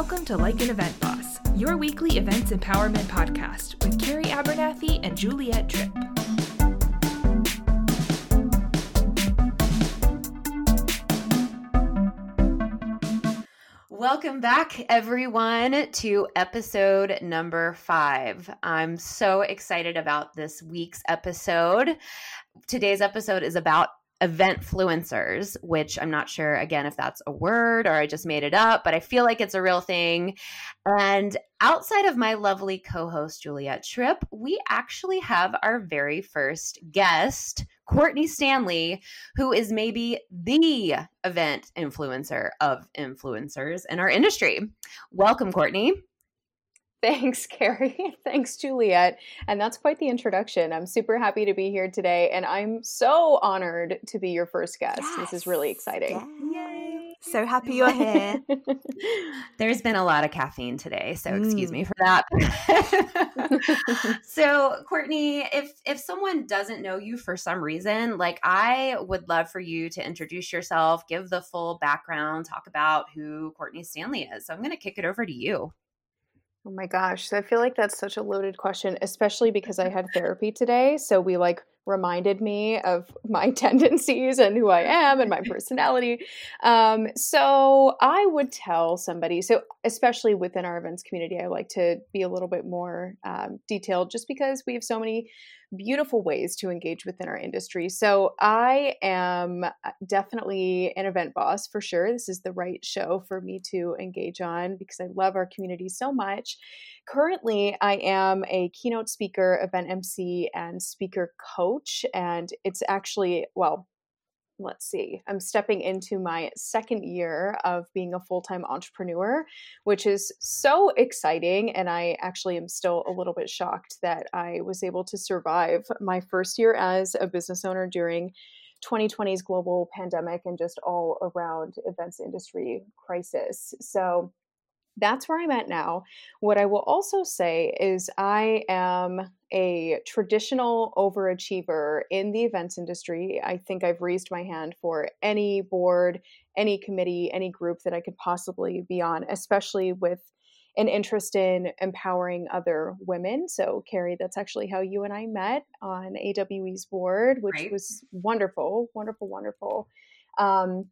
Welcome to Like an Event Boss, your weekly events empowerment podcast with Carrie Abernathy and Juliet Tripp. Welcome back, everyone, to episode number five. I'm so excited about this week's episode. Today's episode is about event influencers, which I'm not sure again if that's a word or I just made it up, but I feel like it's a real thing. And outside of my lovely co-host Juliet Tripp, we actually have our very first guest, Courtney Stanley, who is maybe the event influencer of influencers in our industry. Welcome, Courtney. Thanks, Carrie. Thanks, Juliet. And that's quite the introduction. I'm super happy to be here today, and I'm so honored to be your first guest. Yes. This is really exciting. Yay. So happy you're here. There's been a lot of caffeine today, so excuse mm. me for that. so, Courtney, if if someone doesn't know you for some reason, like I would love for you to introduce yourself, give the full background, talk about who Courtney Stanley is. So, I'm going to kick it over to you. Oh my gosh. I feel like that's such a loaded question, especially because I had therapy today. So we like reminded me of my tendencies and who I am and my personality. Um, so I would tell somebody, so especially within our events community, I like to be a little bit more um, detailed just because we have so many beautiful ways to engage within our industry. So I am uh, definitely an event boss for sure. This is the right show for me to engage on because I love our community so much. Currently, I am a keynote speaker, event MC, and speaker coach. And it's actually, well, let's see, I'm stepping into my second year of being a full time entrepreneur, which is so exciting. And I actually am still a little bit shocked that I was able to survive my first year as a business owner during 2020's global pandemic and just all around events industry crisis. So that's where I'm at now. What I will also say is I am a traditional overachiever in the events industry. I think I've raised my hand for any board, any committee, any group that I could possibly be on, especially with an interest in empowering other women. So, Carrie, that's actually how you and I met on AWE's board, which right. was wonderful, wonderful, wonderful. Um,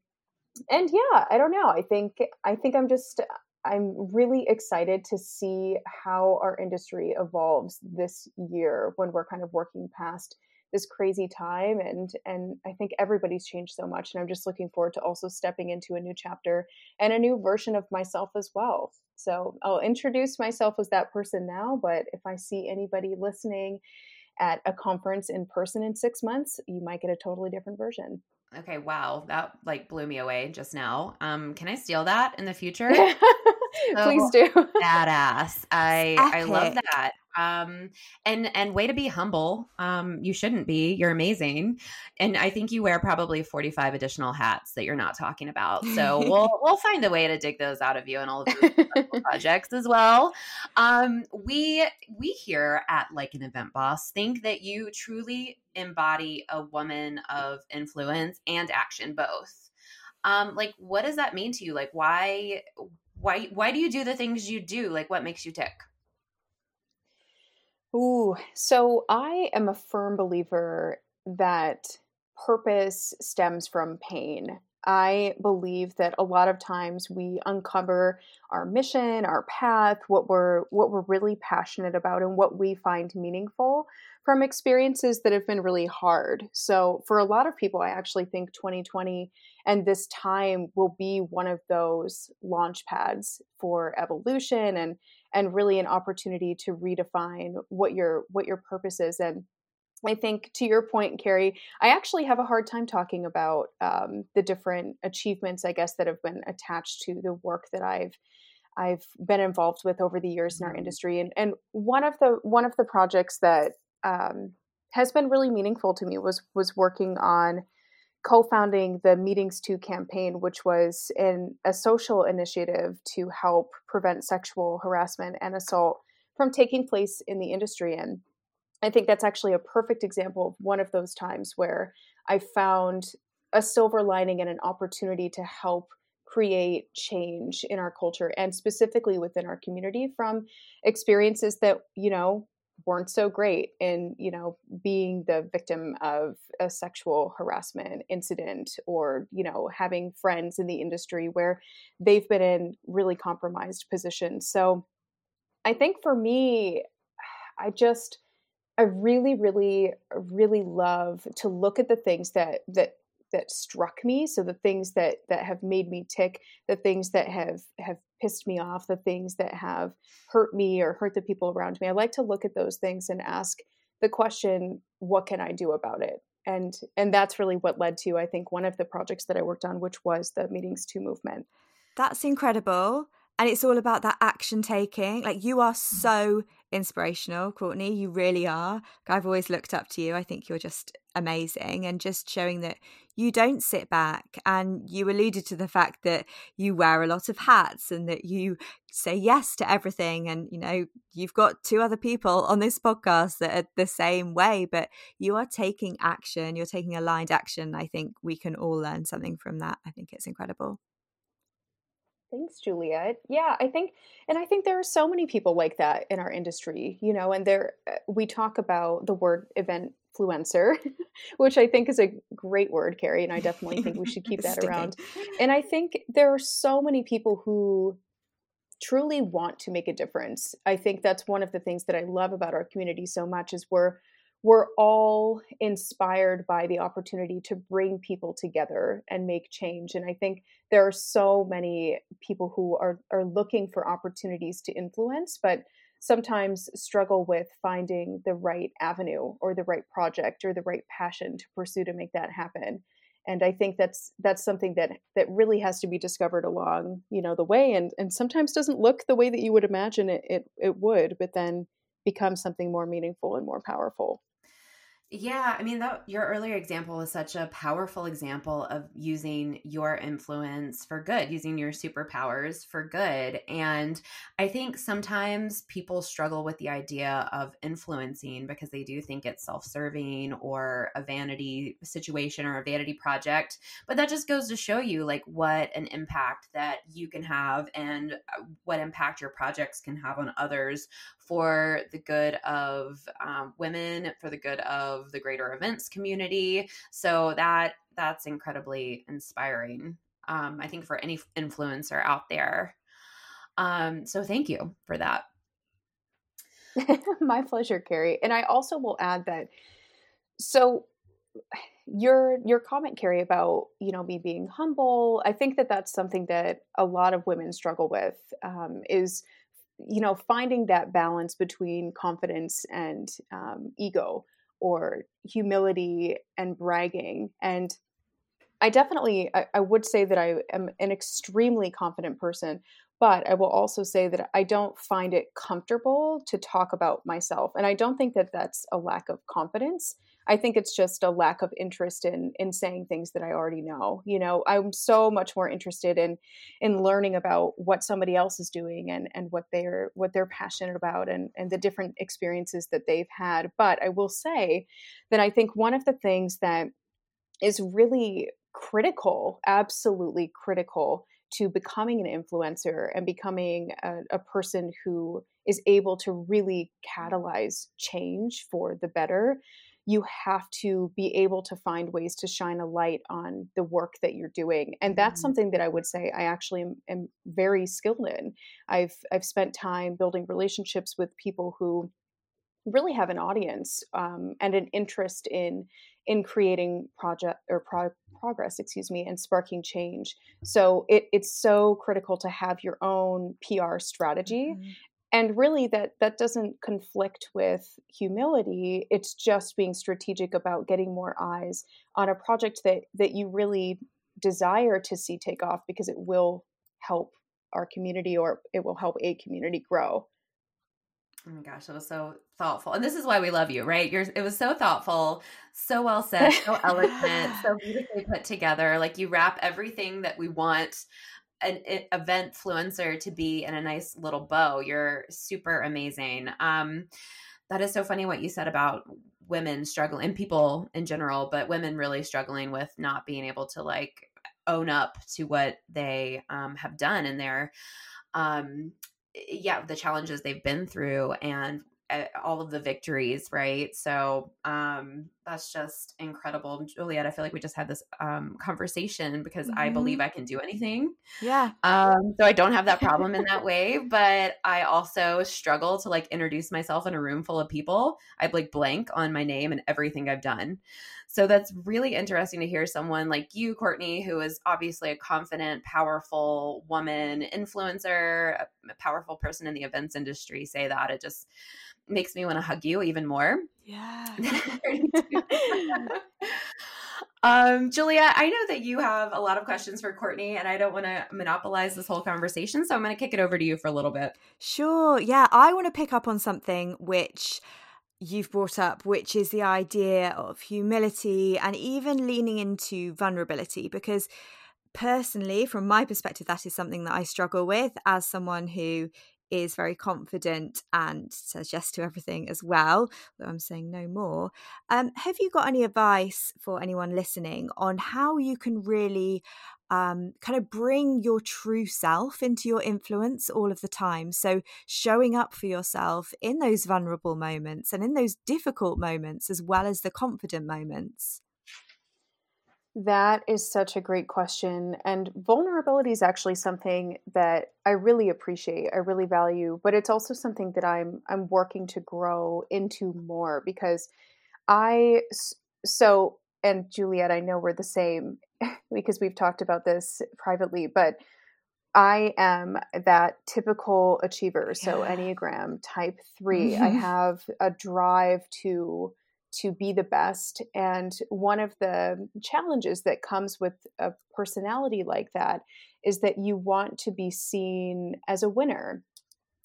and yeah, I don't know. I think I think I'm just I'm really excited to see how our industry evolves this year when we're kind of working past this crazy time and and I think everybody's changed so much and I'm just looking forward to also stepping into a new chapter and a new version of myself as well. So I'll introduce myself as that person now, but if I see anybody listening at a conference in person in 6 months, you might get a totally different version. Okay, wow. That like blew me away just now. Um can I steal that in the future? so Please do. badass. I I love that. Um and and way to be humble. Um you shouldn't be. You're amazing. And I think you wear probably 45 additional hats that you're not talking about. So we'll we'll find a way to dig those out of you and all of your projects as well. Um we we here at like an event boss think that you truly embody a woman of influence and action both. Um like what does that mean to you? Like why why why do you do the things you do? Like what makes you tick? Ooh, so I am a firm believer that purpose stems from pain. I believe that a lot of times we uncover our mission, our path, what we're what we're really passionate about and what we find meaningful from experiences that have been really hard. So for a lot of people I actually think 2020 and this time will be one of those launch pads for evolution and and really an opportunity to redefine what your what your purpose is and I think to your point, Carrie, I actually have a hard time talking about um, the different achievements, I guess, that have been attached to the work that I've I've been involved with over the years in our mm-hmm. industry. And and one of the one of the projects that um, has been really meaningful to me was was working on co-founding the MeetingsToo campaign, which was in a social initiative to help prevent sexual harassment and assault from taking place in the industry. And I think that's actually a perfect example of one of those times where I found a silver lining and an opportunity to help create change in our culture and specifically within our community from experiences that you know weren't so great in you know being the victim of a sexual harassment incident or you know having friends in the industry where they've been in really compromised positions. So i think for me i just i really really really love to look at the things that that that struck me so the things that that have made me tick the things that have have pissed me off the things that have hurt me or hurt the people around me i like to look at those things and ask the question what can i do about it? And and that's really what led to i think one of the projects that i worked on which was the MeetingsToo movement. That's incredible and it's all about that action taking like you are mm-hmm. so inspirational courtney you really are i've always looked up to you i think you're just amazing and just showing that you don't sit back and you alluded to the fact that you wear a lot of hats and that you say yes to everything and you know you've got two other people on this podcast that are the same way but you are taking action you're taking aligned action i think we can all learn something from that i think it's incredible Thanks, Juliet. Yeah, I think, and I think there are so many people like that in our industry, you know, and there, uh, we talk about the word event influencer, which I think is a great word, Carrie, and I definitely think we should keep that around. And I think there are so many people who truly want to make a difference. I think that's one of the things that I love about our community so much is we're we're all inspired by the opportunity to bring people together and make change. And I think there are so many people who are are looking for opportunities to influence, but sometimes struggle with finding the right avenue or the right project or the right passion to pursue to make that happen. And i think that's that's something that that really has to be discovered along you know the way and and sometimes doesn't look the way that you would imagine it it, it would but then becomes something more meaningful and more powerful yeah, I mean that your earlier example was such a powerful example of using your influence for good, using your superpowers for good. And I think sometimes people struggle with the idea of influencing because they do think it's self-serving or a vanity situation or a vanity project. But that just goes to show you like what an impact that you can have and uh, what impact your projects can have on others for the good of um, women, for the good of the greater events community. So that that's incredibly inspiring. Um, I think for any influencer out there. Um, so thank you for that. My pleasure, Carrie. And I also will add that so your your comment carrie about you know me being humble i think that that's something that a lot of women struggle with um, is you know finding that balance between confidence and um, ego or humility and bragging and i definitely I, I, would say that i am an extremely confident person but i will also say that i don't find it comfortable to talk about myself and i don't think that that's a lack of confidence I think it's just a lack of interest in in saying things that I already know. You know, I'm so much more interested in in learning about what somebody else is doing and and what they're what they're passionate about and and the different experiences that they've had. But I will say that I think one of the things that is really critical, absolutely critical to becoming an influencer and becoming a, a, person who is able to really catalyze change for the better you have to be able to find ways to shine a light on the work that you're doing and that's mm-hmm. something that i would say i actually am, am, very skilled in. I've i've spent time building relationships with people who really have an audience um, and an interest in in creating project or pro- progress excuse me and sparking change. So it, it's so critical to have your own pr strategy mm-hmm and really that that doesn't conflict with humility it's just being strategic about getting more eyes on a project that that you really desire to see take off because it will help our community or it will help a community grow Oh my gosh, it was so thoughtful. And this is why we love you, right? You're it was so thoughtful, so well said, so eloquent, so beautifully put together. Like you wrap everything that we want an event influencer to be in a nice little bow. You're super amazing. Um, that is so funny what you said about women struggling and people in general, but women really struggling with not being able to like own up to what they um, have done in their um, yeah the challenges they've been through and all of the victories, right? So um, that's just incredible. Juliet, I feel like we just had this um, conversation because mm-hmm. I believe I can do anything. Yeah. Um, so I don't have that problem in that way, but I also struggle to like introduce myself in a room full of people. I'd like blank on my name and everything I've done. So that's really interesting to hear someone like you, Courtney, who is obviously a confident, powerful woman, influencer, a powerful person in the events industry say that. It just makes me want to hug you even more. Yeah. um, Julia, I know that you have a lot of questions for Courtney, and I don't want to monopolize this whole conversation, so I'm going to kick it over to you for a little bit. Sure. Yeah, I want to pick up on something which you've brought up, which is the idea of humility and even leaning into vulnerability, because personally, from my perspective, that is something that I struggle with as someone who is very confident and says yes to everything as well, though I'm saying no more. Um, have you got any advice for anyone listening on how you can really um, kind of bring your true self into your influence all of the time? So, showing up for yourself in those vulnerable moments and in those difficult moments, as well as the confident moments. That is such a great question. And vulnerability is actually something that I really appreciate, I really value, but it's also something that I'm I'm working to grow into more because I so and Juliet, I know we're the same because we've talked about this privately, but I am that typical achiever. So Enneagram type 3. I mm-hmm. have a drive to to be the best. And one of the challenges that comes with a personality like that is that you want to be seen as a winner.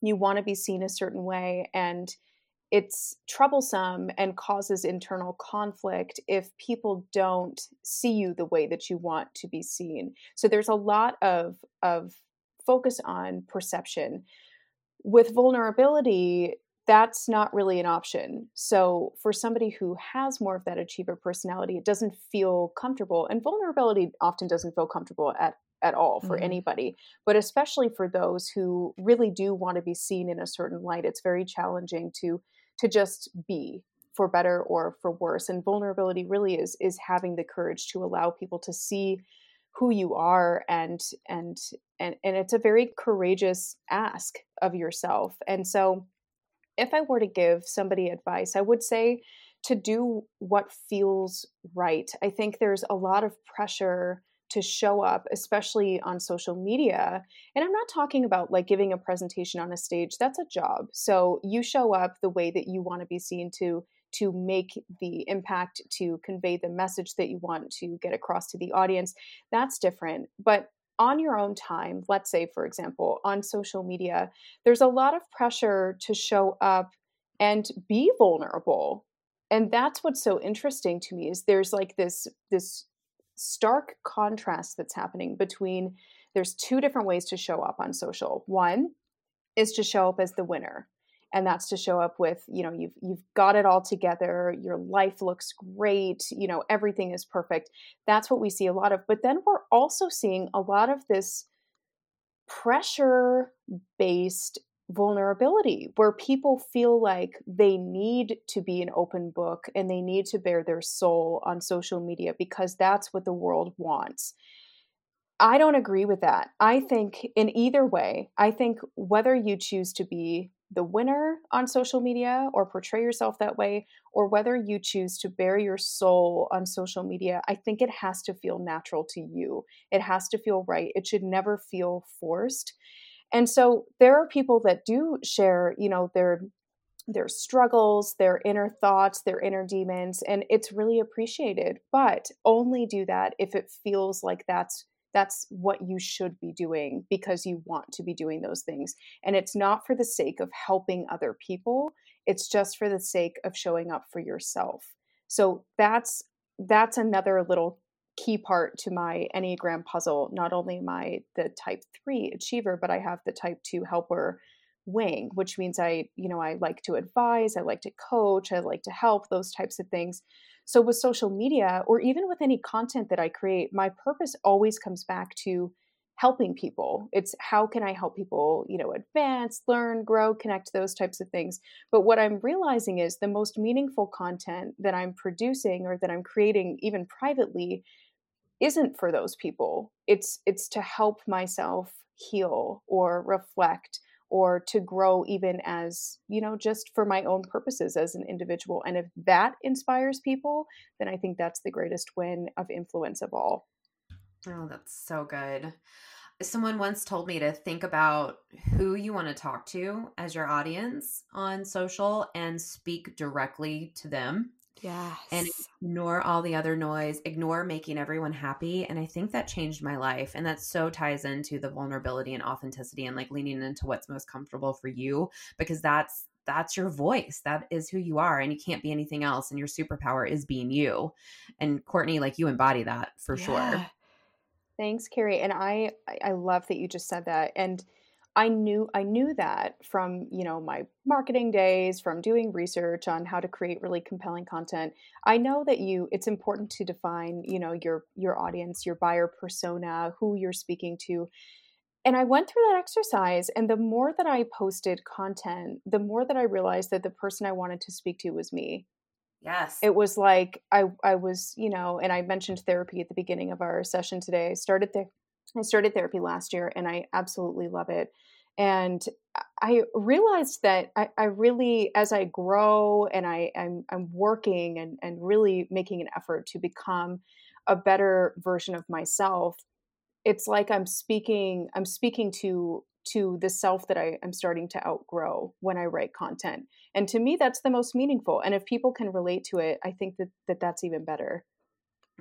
You want to be seen a certain way. And it's troublesome and causes internal conflict if people don't see you the way that you want to be seen. So there's a lot of, of focus on perception. With vulnerability, that's not really an option. So, for somebody who has more of that achiever personality, it doesn't feel comfortable. And vulnerability often doesn't feel comfortable at, at all for mm-hmm. anybody, but especially for those who really do want to be seen in a certain light. It's very challenging to to just be for better or for worse. And vulnerability really is is having the courage to allow people to see who you are and and and and it's a very courageous ask of yourself. And so if I were to give somebody advice, I would say to do what feels right. I think there's a lot of pressure to show up, especially on social media. And I'm not talking about like giving a presentation on a stage, that's a job. So you show up the way that you want to be seen to to make the impact to convey the message that you want to get across to the audience that's different but on your own time, let's say, for example, on social media, there's a lot of pressure to show up and be vulnerable. And that's what's so interesting to me is there's like this this stark contrast that's happening between there's two different ways to show up on social. One is to show up as the winner and that's to show up with you know you've you've got it all together your life looks great you know everything is perfect that's what we see a lot of but then we're also seeing a lot of this pressure based vulnerability where people feel like they need to be an open book and they need to bare their soul on social media because that's what the world wants I don't agree with that. I think in either way, I think whether you choose to be the winner on social media or portray yourself that way, or whether you choose to bare your soul on social media, I think it has to feel natural to you. It has to feel right. It should never feel forced. And so there are people that do share, you know, their their struggles, their inner thoughts, their inner demons, and it's really appreciated. But only do that if it feels like that's that's what you should be doing because you want to be doing those things. And it's not for the sake of helping other people, it's just for the sake of showing up for yourself. So that's that's another little key part to my Enneagram puzzle. Not only am I the type 3 achiever, but I have the type 2 helper wing, which means I, you know, I like to advise, I like to coach, I like to help, those types of things. So with social media or even with any content that I create, my purpose always comes back to helping people. It's how can I help people, you know, advance, learn, grow, connect, those types of things. But what I'm realizing is the most meaningful content that I'm producing or that I'm creating even privately isn't for those people. It's it's to help myself heal or reflect or to grow even as you know just for my own purposes as an individual. And if that inspires people then i think that's the greatest win of influence of all. Oh that's so good. Someone once told me to think about who you want to talk to as your audience on social and speak directly to them Yes. And ignore all the other noise, ignore making everyone happy. And I think that changed my life. And that so ties into the vulnerability and authenticity and like leaning into what's most comfortable for you because that's that's your voice. That is who you are. And you can't be anything else. And your superpower is being you. And Courtney, like you embody that for yeah. sure. Thanks, Carrie. And I I love that you just said that. And I knew I knew that from, you know, my marketing days, from doing research on how to create really compelling content. I know that you it's important to define, you know, your your audience, your buyer persona, who you're speaking to. And I went through that exercise and the more that I posted content, the more that I realized that the person I wanted to speak to was me. Yes. It was like I I was, you know, and I mentioned therapy at the beginning of our session today. I started there I started therapy last year and I absolutely love it. And I realized that I, I really, as I grow and I, I'm, I'm working and, and really making an effort to become a better version of myself, it's like I'm speaking, I'm speaking to to the self that I am starting to outgrow when I write content. And to me, that's the most meaningful. And if people can relate to it, I think that, that that's even better.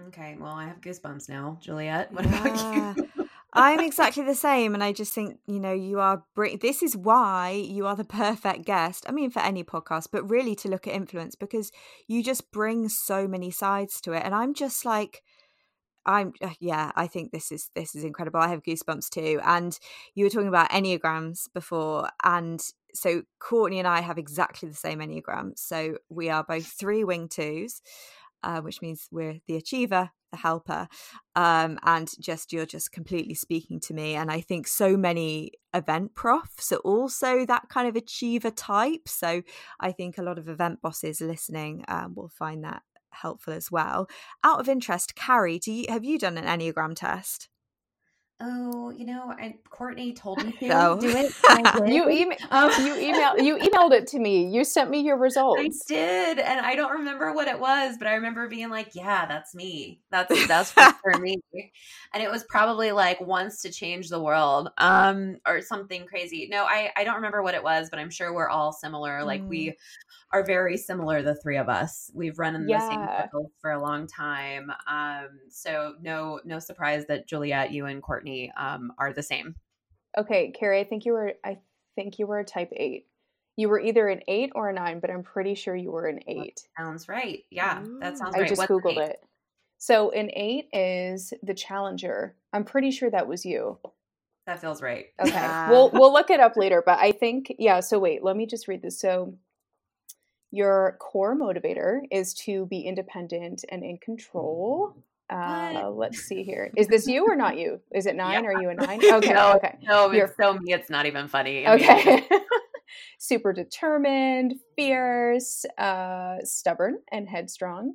Okay. Well, I have goosebumps now. Juliet, what yeah. about you? I'm exactly the same. And I just think, you know, you are, br- this is why you are the perfect guest. I mean, for any podcast, but really to look at influence because you just bring so many sides to it. And I'm just like, I'm uh, yeah, I think this is this is incredible. I have goosebumps too. And you were talking about enneagrams before, and so Courtney and I have exactly the same enneagram. So we are both three wing twos, uh, which means we're the achiever, the helper um, and just you're just completely speaking to me and i think so many event profs are also that kind of achiever type so i think a lot of event bosses listening um, will find that helpful as well. Out of interest carrie do you have you done an enneagram test Oh, you know, and Courtney told me to do it. you email, um, you email, you emailed it to me. You sent me your results. I did, and I don't remember what it was, but I remember being like, "Yeah, that's me. That's that's for me." And it was probably like "wants to change the world," um, or something crazy. No, I I don't remember what it was, but I'm sure we're all similar. Like mm. we are very similar, the three of us. We've run in yeah. the same circles for a long time. Um, so no, no surprise that Juliet, you and Courtney um, are the same. Okay, Carrie, I think you were. I think you were a type eight. You were either an eight or a nine, but I'm pretty sure you were an eight. That sounds right. Yeah, that sounds right. I just What's googled it. So an eight is the challenger. I'm pretty sure that was you. That feels right. Okay, we'll we'll look it up later. But I think yeah. So wait, let me just read this. So your core motivator is to be independent and in control. Uh, let's see here. Is this you or not you? Is it nine? Yeah. Are you a nine? Okay. no, okay. No, You're, so me. It's not even funny. I okay. Super determined, fierce, uh, stubborn, and headstrong.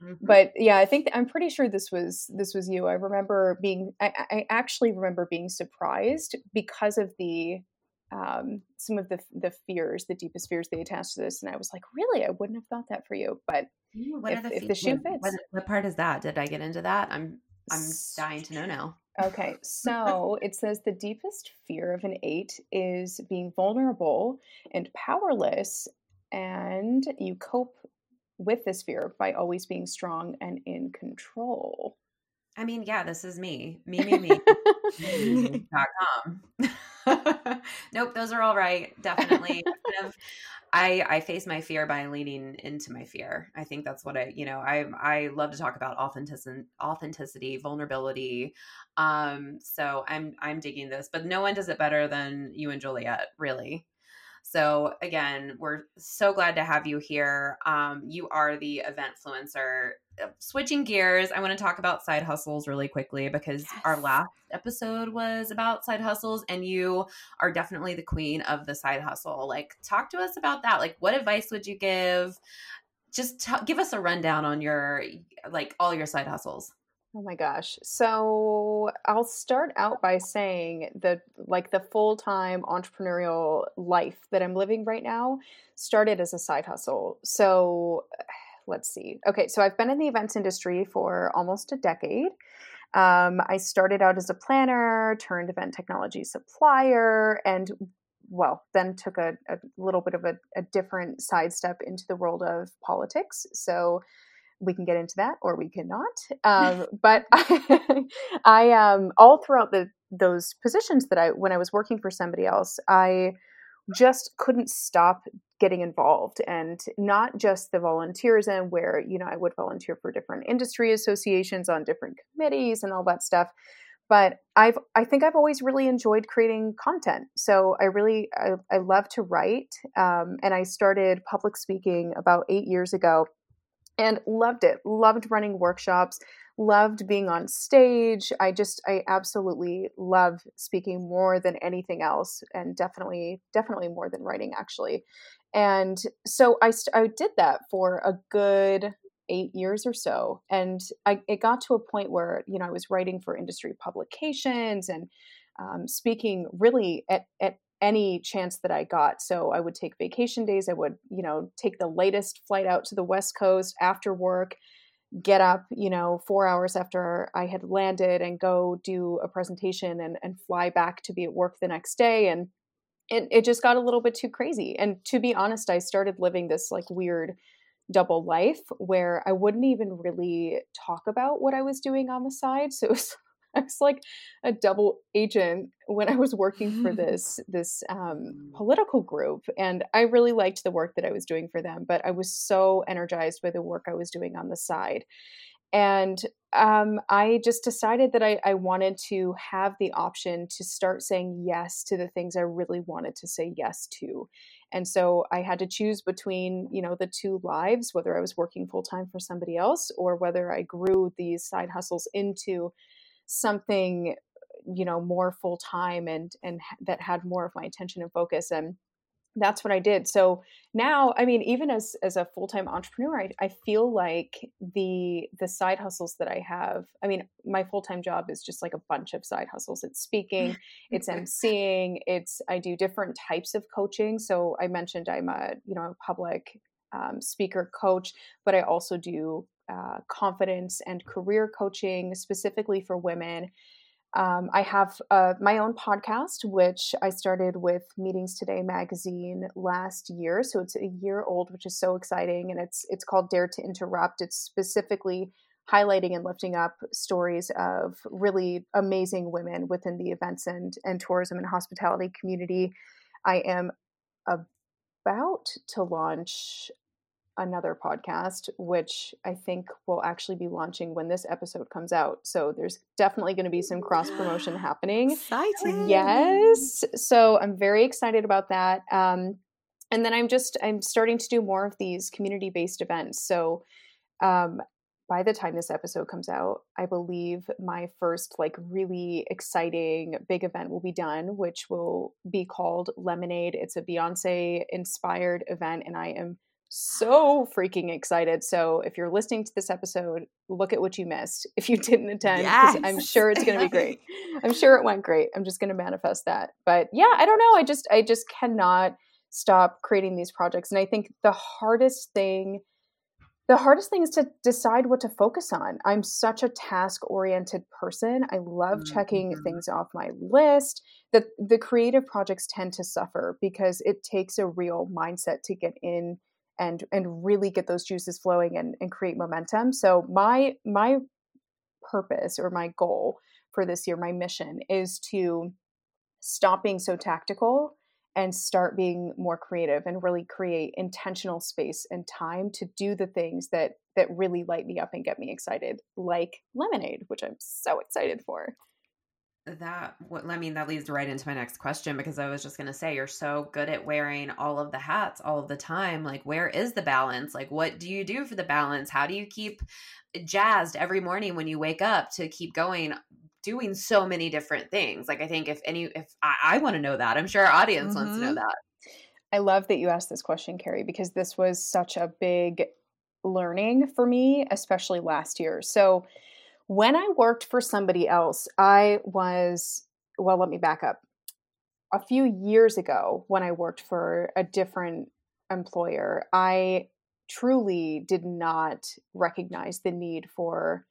Mm-hmm. But yeah, I think I'm pretty sure this was this was you. I remember being. I, I actually remember being surprised because of the um, some of the the fears, the deepest fears they attach to this, and I was like, really, I wouldn't have thought that for you. But what if, the, if the shoe fits, what, what, part is that? Did I get into that? I'm I'm dying to know now. Okay, so it says the deepest fear of an eight is being vulnerable and powerless, and you cope with this fear by always being strong and in control. I mean, yeah, this is me. Me, me, me. com. nope, those are all right. Definitely. I I face my fear by leaning into my fear. I think that's what I, you know, I I love to talk about authenticity, authenticity, vulnerability. Um, so I'm I'm digging this, but no one does it better than you and Juliet, really. So, again, we're so glad to have you here. Um, you are the event influencer. Uh, switching gears, I want to talk about side hustles really quickly because yes. our last episode was about side hustles, and you are definitely the queen of the side hustle. Like, talk to us about that. Like, what advice would you give? Just t- give us a rundown on your, like, all your side hustles. Oh my gosh. So I'll start out by saying that like the full-time entrepreneurial life that I'm living right now started as a side hustle. So let's see. Okay, so I've been in the events industry for almost a decade. Um, I started out as a planner, turned event technology supplier, and well, then took a, a little bit of a, a different sidestep into the world of politics. So we can get into that or we cannot. Um, but I, I um, all throughout the those positions that I when I was working for somebody else, I just couldn't stop getting involved and not just the volunteerism where you know I would volunteer for different industry associations on different committees and all that stuff but I've I think I've always really enjoyed creating content. So I really I, I love to write, um, and I started public speaking about eight years ago and loved it. Loved running workshops, loved being on stage. I just I absolutely love speaking more than anything else and definitely definitely more than writing actually. And so I I did that for a good 8 years or so and I it got to a point where, you know, I was writing for industry publications and um, speaking really at, at any chance that I got. So I would take vacation days. I would, you know, take the latest flight out to the West Coast after work, get up, you know, four hours after I had landed and go do a presentation and, and fly back to be at work the next day. And it, it just got a little bit too crazy. And to be honest, I started living this like weird double life where I wouldn't even really talk about what I was doing on the side. So it was I was like a double agent when I was working for this this um, political group, and I really liked the work that I was doing for them. But I was so energized by the work I was doing on the side, and um, I just decided that I, I wanted to have the option to start saying yes to the things I really wanted to say yes to. And so I had to choose between, you know, the two lives, whether I was working full time for somebody else or whether I grew these side hustles into something you know more full time and and that had more of my attention and focus and that's what I did. So now, I mean, even as as a full time entrepreneur, I, I feel like the the side hustles that I have. I mean, my full time job is just like a bunch of side hustles. It's speaking, it's emceeing, it's I do different types of coaching. So I mentioned I'm a you know a public um, speaker coach, but I also do uh, confidence and career coaching specifically for women. Um, I have uh, my own podcast, which I started with Meetings Today magazine last year, so it's a year old, which is so exciting, and it's it's called Dare to Interrupt. It's specifically highlighting and lifting up stories of really amazing women within the events and and tourism and hospitality community. I am about to launch another podcast, which I think will actually be launching when this episode comes out. So there's definitely going to be some cross promotion happening. Exciting. Yes. So I'm very excited about that. Um, and then I'm just I'm starting to do more of these community based events. So um, by the time this episode comes out, I believe my first like really exciting big event will be done, which will be called Lemonade. It's a Beyonce inspired event, and I am so freaking excited. So if you're listening to this episode, look at what you missed if you didn't attend yes. I'm sure it's going to be great. I'm sure it went great. I'm just going to manifest that. But yeah, I don't know. I just I just cannot stop creating these projects and I think the hardest thing the hardest thing is to decide what to focus on. I'm such a task oriented person. I love mm-hmm. checking things off my list. The the creative projects tend to suffer because it takes a real mindset to get in and and really get those juices flowing and, and create momentum. So my my purpose or my goal for this year my mission is to stop being so tactical and start being more creative and really create intentional space and time to do the things that that really light me up and get me excited like lemonade which i'm so excited for that what i mean that leads right into my next question because i was just going to say you're so good at wearing all of the hats all of the time. Like where is the balance? Like what do you do for the balance? How do you keep jazzed every morning when you wake up to keep going doing so many different things? Like i think if any if i, I want to know that. I'm sure our audience mm-hmm. wants to know mm-hmm. that. I love that you asked this question carrie because this was such a big learning for me especially last year. So when I worked for somebody else, I was, well, let me back up. A few years ago, when I worked for a different employer, I truly did not recognize the need for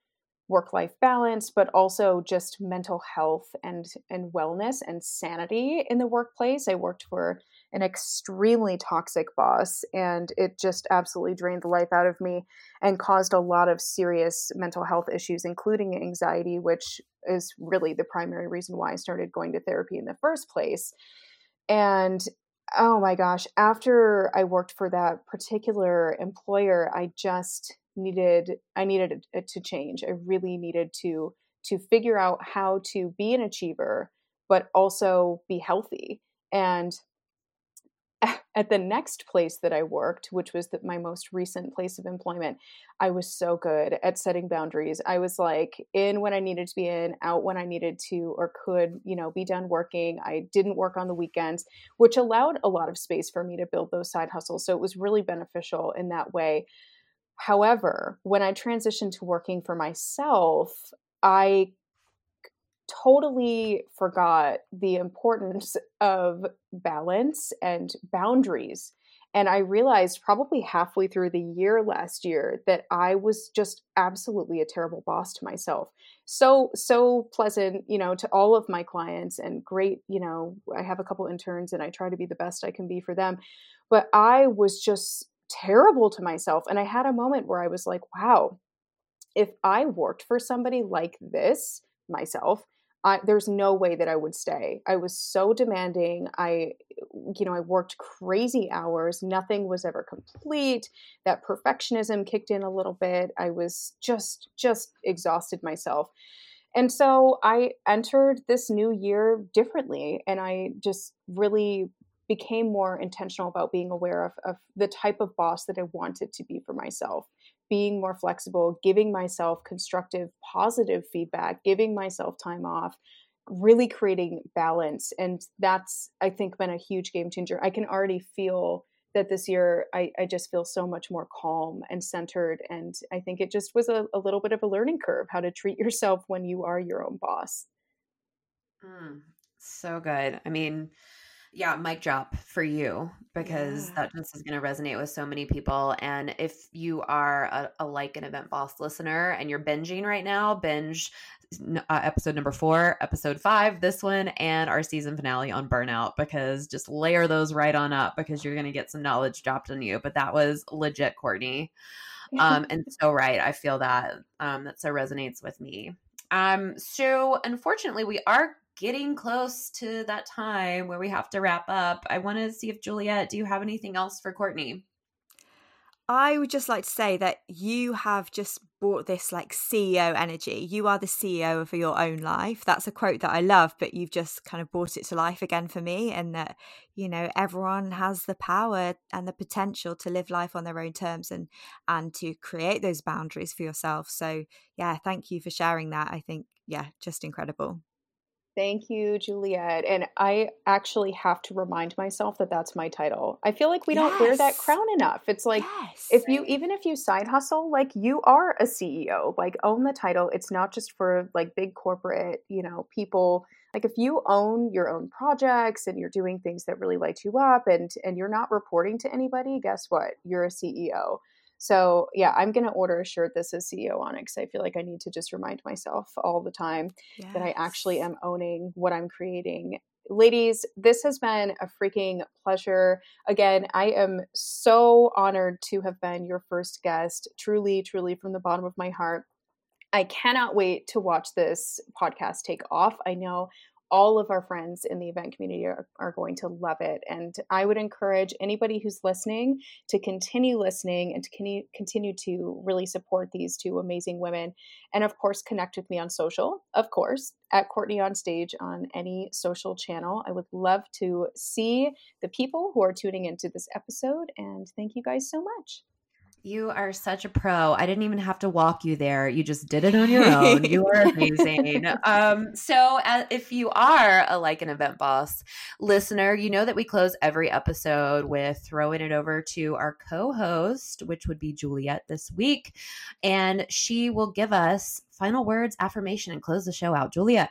work life balance but also just mental health and and wellness and sanity in the workplace i worked for an extremely toxic boss and it just absolutely drained the life out of me and caused a lot of serious mental health issues including anxiety which is really the primary reason why I started going to therapy in the first place. And oh my gosh after I worked for that particular employer I just needed I needed it to change. I really needed to to figure out how to be an achiever but also be healthy. And at the next place that I worked, which was the, my most recent place of employment, I was so good at setting boundaries. I was like in when I needed to be in, out when I needed to or could, you know, be done working. I didn't work on the weekends, which allowed a lot of space for me to build those side hustles. So it was really beneficial in that way. However, when I transitioned to working for myself, I totally forgot the importance of balance and boundaries. And I realized probably halfway through the year last year that I was just absolutely a terrible boss to myself. So, so pleasant, you know, to all of my clients and great, you know, I have a couple interns and I try to be the best I can be for them. But I was just terrible to myself. And I had a moment where I was like, wow, if I worked for somebody like this myself, I, there's no way that I would stay. I was so demanding. I, you know, I worked crazy hours. Nothing was ever complete. That perfectionism kicked in a little bit. I was just, just exhausted myself. And so I entered this new year differently. And I just really became more intentional about being aware of, of the type of boss that I wanted to be for myself being more flexible, giving myself constructive, positive feedback, giving myself time off, really creating balance. And that's, I think, been a huge game changer. I can already feel that this year I, I just feel so much more calm and centered. And I think it just was a, a little bit of a learning curve how to treat yourself when you are your own boss. Mm, so good. I mean, yeah, mic drop for you because yeah. that just is going to resonate with so many people. And if you are a, a, like an event boss listener and you're binging right now, binge uh, episode number four, episode five, this one, and our season finale on burnout because just layer those right on up because you're going to get some knowledge dropped on you. But that was legit, Courtney. Um, and so right, I feel that um, that so resonates with me. Um, so unfortunately, we are getting close to that time where we have to wrap up. I want to see if Juliet, do you have anything else for Courtney? I would just like to say that you have just brought this like CEO energy. You are the CEO of your own life. That's a quote that I love, but you've just kind of brought it to life again for me. And that, you know, everyone has the power and the potential to live life on their own terms and and to create those boundaries for yourself. So yeah, thank you for sharing that. I think, yeah, just incredible. Thank you, Juliet. And I actually have to remind myself that that's my title. I feel like we yes. don't wear that crown enough. It's like yes. if you even if you side hustle, like you are a CEO, like own the title. It's not just for like big corporate, you know, people. Like if you own your own projects and you're doing things that really light you up and and you're not reporting to anybody, guess what? You're a CEO. So yeah, I'm gonna order a shirt that says CEO on it because I feel like I need to just remind myself all the time yes. that I actually am owning what I'm creating. Ladies, this has been a freaking pleasure. Again, I am so honored to have been your first guest. Truly, truly, from the bottom of my heart. I cannot wait to watch this podcast take off. I know all of our friends in the event community are, are going to love it. And I would encourage anybody who's listening to continue listening and to continue to really support these two amazing women. And of course, connect with me on social, of course, at Courtney on Stage on any social channel. I would love to see the people who are tuning into this episode. And thank you guys so much. You are such a pro. I didn't even have to walk you there. You just did it on your own. you are amazing. um, so, uh, if you are a like an event boss listener, you know that we close every episode with throwing it over to our co-host, which would be Juliet this week, and she will give us final words, affirmation, and close the show out. Juliet.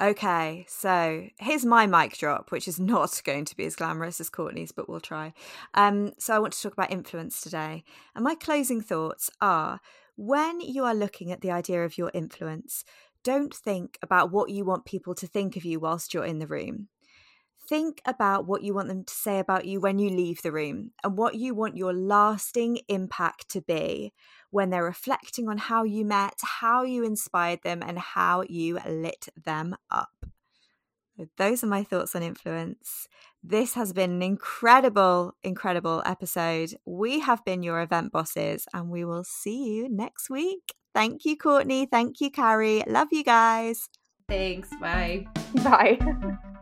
Okay, so here's my mic drop, which is not going to be as glamorous as Courtney's, but we'll try. Um, so I want to talk about influence today. And my closing thoughts are when you are looking at the idea of your influence, don't think about what you want people to think of you whilst you're in the room. Think about what you want them to say about you when you leave the room and what you want your lasting impact to be when they're reflecting on how you met, how you inspired them, and how you lit them up. Those are my thoughts on influence. This has been an incredible, incredible episode. We have been your event bosses, and we will see you next week. Thank you, Courtney. Thank you, Carrie. Love you guys. Thanks. Bye. Bye.